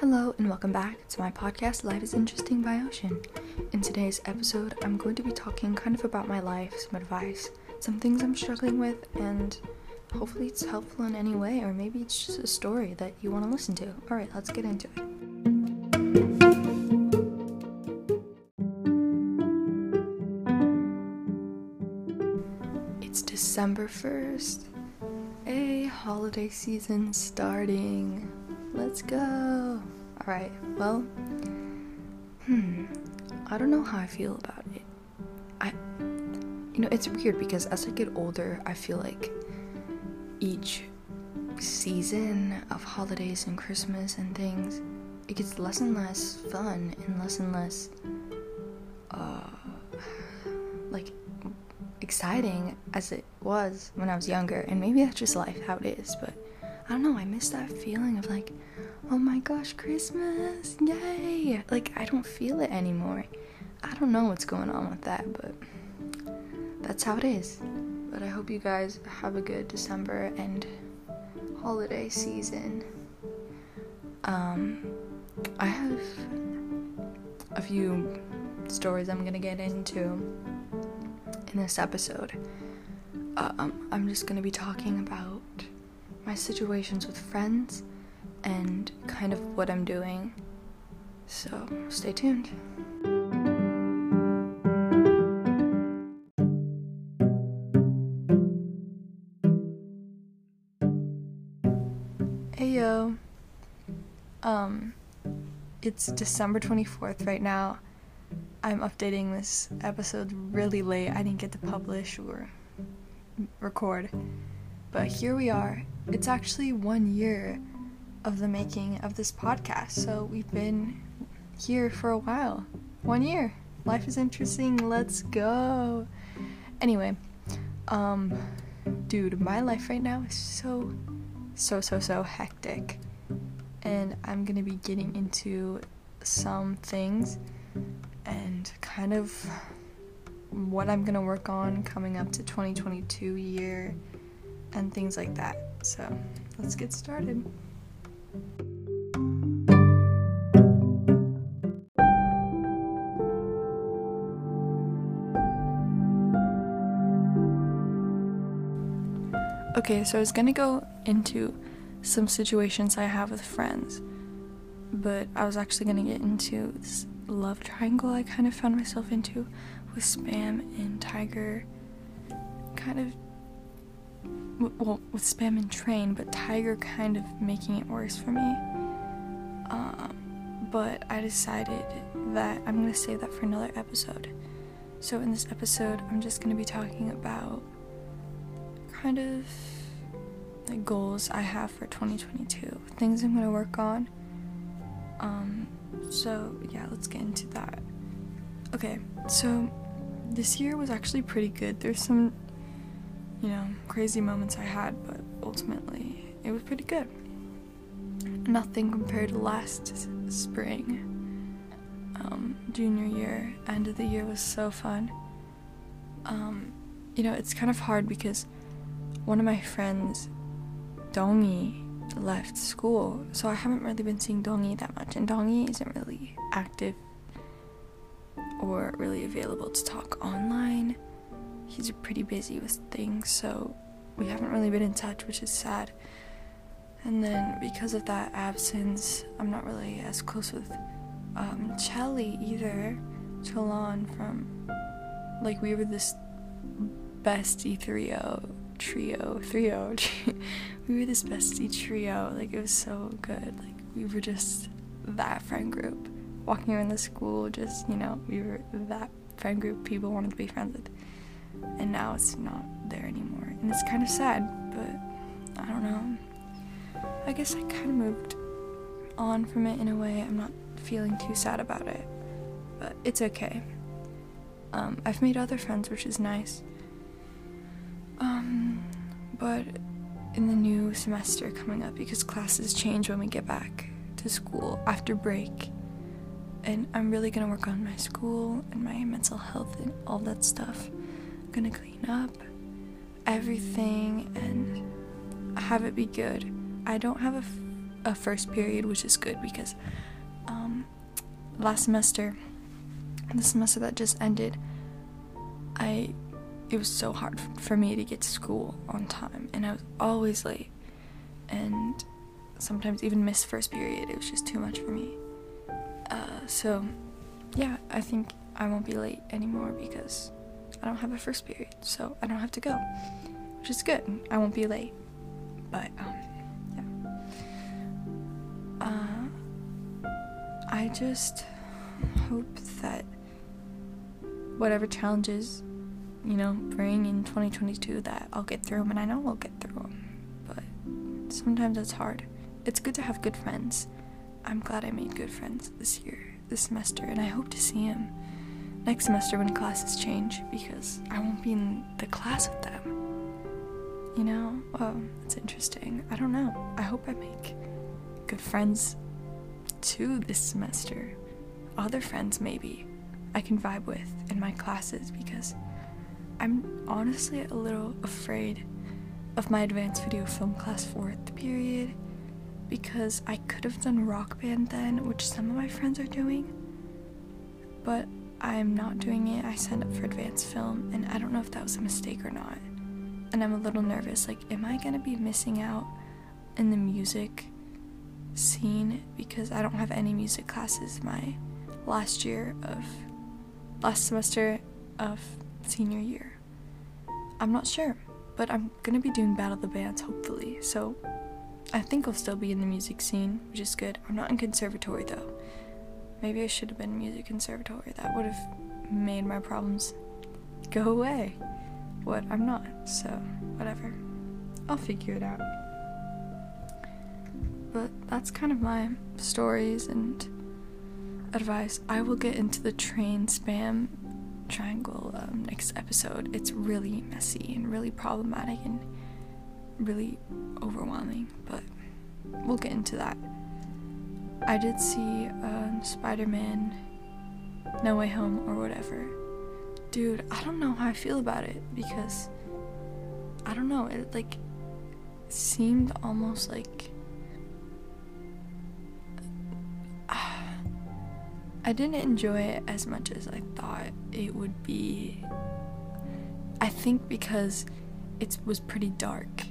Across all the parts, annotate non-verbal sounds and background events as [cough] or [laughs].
Hello, and welcome back to my podcast, Life is Interesting by Ocean. In today's episode, I'm going to be talking kind of about my life, some advice, some things I'm struggling with, and hopefully it's helpful in any way, or maybe it's just a story that you want to listen to. Alright, let's get into it. It's December 1st. A holiday season starting. Let's go. Alright, well, hmm, I don't know how I feel about it. I, you know, it's weird because as I get older, I feel like each season of holidays and Christmas and things, it gets less and less fun and less and less, uh, like exciting as it was when I was younger. And maybe that's just life, how it is, but I don't know, I miss that feeling of like, oh my gosh, Christmas, yay! Like, I don't feel it anymore. I don't know what's going on with that, but that's how it is. But I hope you guys have a good December and holiday season. Um, I have a few stories I'm gonna get into in this episode. Uh, um, I'm just gonna be talking about my situations with friends and kind of what I'm doing. So stay tuned. Hey yo. Um it's December 24th right now. I'm updating this episode really late. I didn't get to publish or record. But here we are. It's actually one year of the making of this podcast. So we've been here for a while. One year. Life is interesting. Let's go. Anyway, um dude, my life right now is so so so so hectic. And I'm to be getting into some things and kind of what I'm to work on coming up to 2022 year and things like that. So, let's get started. Okay, so I was gonna go into some situations I have with friends, but I was actually gonna get into this love triangle I kind of found myself into with Spam and Tiger. Kind of, well, with Spam and Train, but Tiger kind of making it worse for me. Um, but I decided that I'm gonna save that for another episode. So, in this episode, I'm just gonna be talking about kind of like goals I have for 2022, things I'm gonna work on. Um, so yeah, let's get into that. Okay, so this year was actually pretty good. There's some, you know, crazy moments I had, but ultimately it was pretty good. Nothing compared to last spring. Um, junior year, end of the year was so fun. Um, you know, it's kind of hard because one of my friends, Dongi, left school, so I haven't really been seeing Dongi that much, and Dongi isn't really active or really available to talk online. He's pretty busy with things, so we haven't really been in touch, which is sad. And then because of that absence, I'm not really as close with um, Chelly either. Chalon from like we were this bestie trio trio trio [laughs] we were this bestie trio like it was so good like we were just that friend group walking around the school just you know we were that friend group people wanted to be friends with and now it's not there anymore. And it's kind of sad but i don't know. I guess i kind of moved on from it in a way. I'm not feeling too sad about it but it's okay. Um, i've made other friends which is nice. Um, but in the new semester coming up, because classes change when we get back to school after break, and I'm really gonna work on my school and my mental health and all that stuff. Gonna clean up everything and have it be good. I don't have a, f- a first period, which is good because um, last semester, the semester that just ended, I it was so hard for me to get to school on time, and I was always late, and sometimes even miss first period. It was just too much for me. Uh, so, yeah, I think I won't be late anymore because I don't have a first period, so I don't have to go, which is good. I won't be late, but um, yeah. Uh, I just hope that whatever challenges, you know, bring in 2022, that I'll get through them, and I know I'll get through them. But sometimes it's hard. It's good to have good friends. I'm glad I made good friends this year, this semester, and I hope to see him next semester when classes change because I won't be in the class with them. You know? Well, it's interesting. I don't know. I hope I make good friends too this semester. Other friends, maybe, I can vibe with in my classes because I'm honestly a little afraid of my advanced video film class fourth period because I could have done rock band then, which some of my friends are doing, but I'm not doing it. I signed up for advanced film, and I don't know if that was a mistake or not. And I'm a little nervous. Like, am I gonna be missing out in the music scene because I don't have any music classes my last year of last semester of senior year? I'm not sure, but I'm gonna be doing Battle of the Bands hopefully. So I think I'll still be in the music scene, which is good. I'm not in conservatory though. Maybe I should have been music conservatory. That would have made my problems go away. What? I'm not, so whatever. I'll figure it out. But that's kind of my stories and advice. I will get into the train spam triangle um, next episode. It's really messy and really problematic and really overwhelming, but we'll get into that. I did see um, Spider Man No Way Home or whatever. Dude, I don't know how I feel about it because I don't know, it like seemed almost like [sighs] I didn't enjoy it as much as I thought it would be. I think because it was pretty dark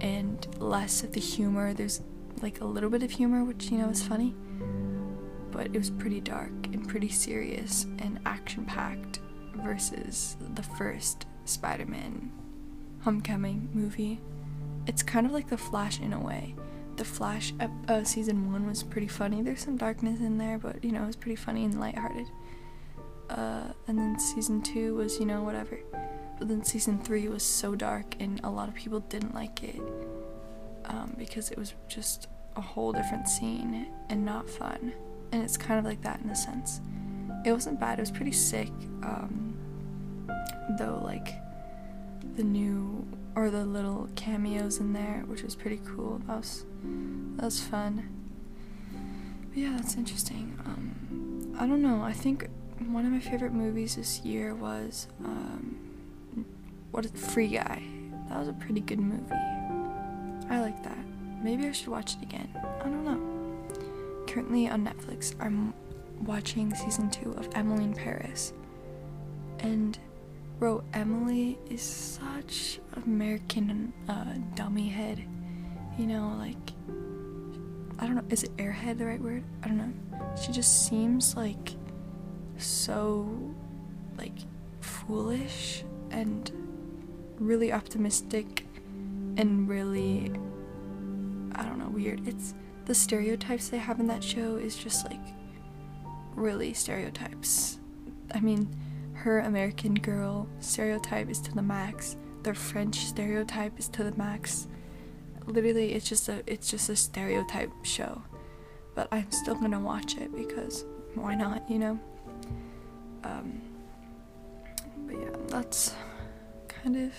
and less of the humor. There's like a little bit of humor, which you know is funny, but it was pretty dark and pretty serious and action packed versus the first Spider Man Homecoming movie. It's kind of like The Flash in a way. The Flash uh, season one was pretty funny. There's some darkness in there, but you know, it was pretty funny and lighthearted. Uh, and then season two was, you know, whatever. But then season three was so dark, and a lot of people didn't like it um, because it was just a whole different scene and not fun. And it's kind of like that in a sense. It wasn't bad, it was pretty sick, um, though, like, the new or the little cameos in there, which was pretty cool. That was that was fun. But yeah, that's interesting. Um, I don't know. I think one of my favorite movies this year was um, what is Free Guy? That was a pretty good movie. I like that. Maybe I should watch it again. I don't know. Currently on Netflix, I'm watching season two of Emily in Paris. And, bro, Emily is such an American uh, dummy head. You know, like, I don't know, is it airhead the right word? I don't know. She just seems like so, like, foolish and really optimistic and really I don't know, weird. It's the stereotypes they have in that show is just like really stereotypes. I mean, her American girl stereotype is to the max. Their French stereotype is to the max. Literally, it's just a it's just a stereotype show. But I'm still gonna watch it because why not, you know? Um, but yeah, that's kind of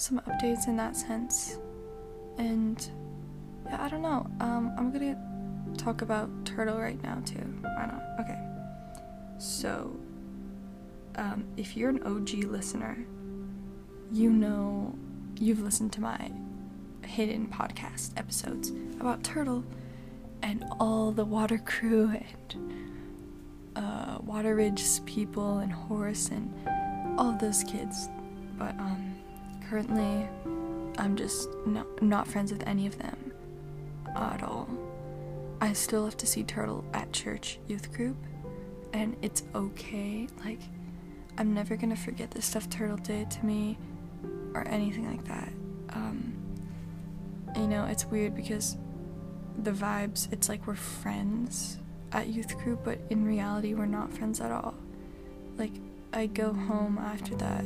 some updates in that sense. And yeah, I don't know. Um, I'm gonna talk about Turtle right now too. Why not? Okay. So, um, if you're an OG listener, you know you've listened to my hidden podcast episodes about Turtle and all the water crew and uh, Water Ridge people and Horace and all those kids. But um, currently, I'm just not, not friends with any of them at all. I still have to see Turtle at church youth group, and it's okay. Like, I'm never gonna forget the stuff Turtle did to me or anything like that. Um, you know, it's weird because the vibes, it's like we're friends at youth group, but in reality, we're not friends at all. Like, I go home after that,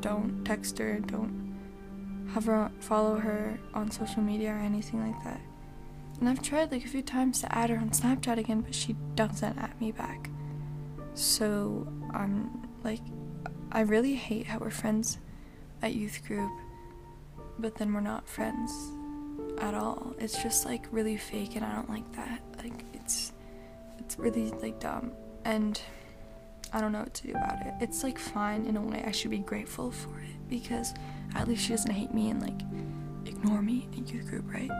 don't text her, don't have her follow her on social media or anything like that. And I've tried like a few times to add her on Snapchat again, but she doesn't add me back. So I'm like, I really hate how we're friends at youth group, but then we're not friends at all. It's just like really fake, and I don't like that. Like it's it's really like dumb, and I don't know what to do about it. It's like fine in a way. I should be grateful for it because at least she doesn't hate me and like ignore me in youth group, right?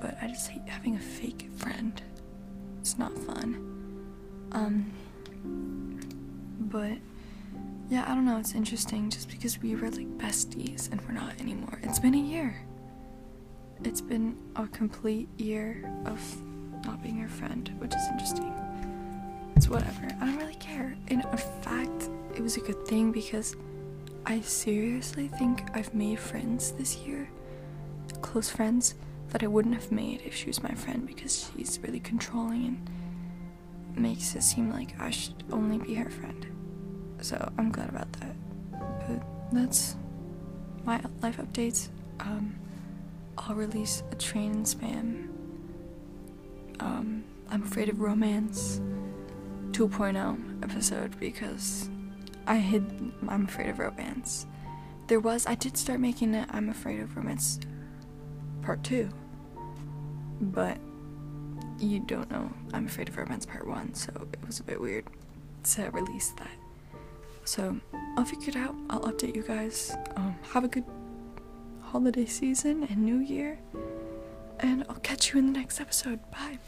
but I just hate having a fake friend. It's not fun. Um, but yeah, I don't know. It's interesting just because we were like besties and we're not anymore. It's been a year. It's been a complete year of not being your friend, which is interesting. It's whatever. I don't really care. In fact, it was a good thing because I seriously think I've made friends this year. Close friends that I wouldn't have made if she was my friend because she's really controlling and makes it seem like I should only be her friend. So I'm glad about that. But that's my life updates. Um, I'll release a train and spam. Um, I'm afraid of romance 2.0 episode because I hid I'm afraid of romance. There was I did start making it I'm afraid of romance part 2 but you don't know I'm Afraid of Romance Part 1, so it was a bit weird to release that. So I'll figure it out. I'll update you guys. Um, have a good holiday season and new year. And I'll catch you in the next episode. Bye.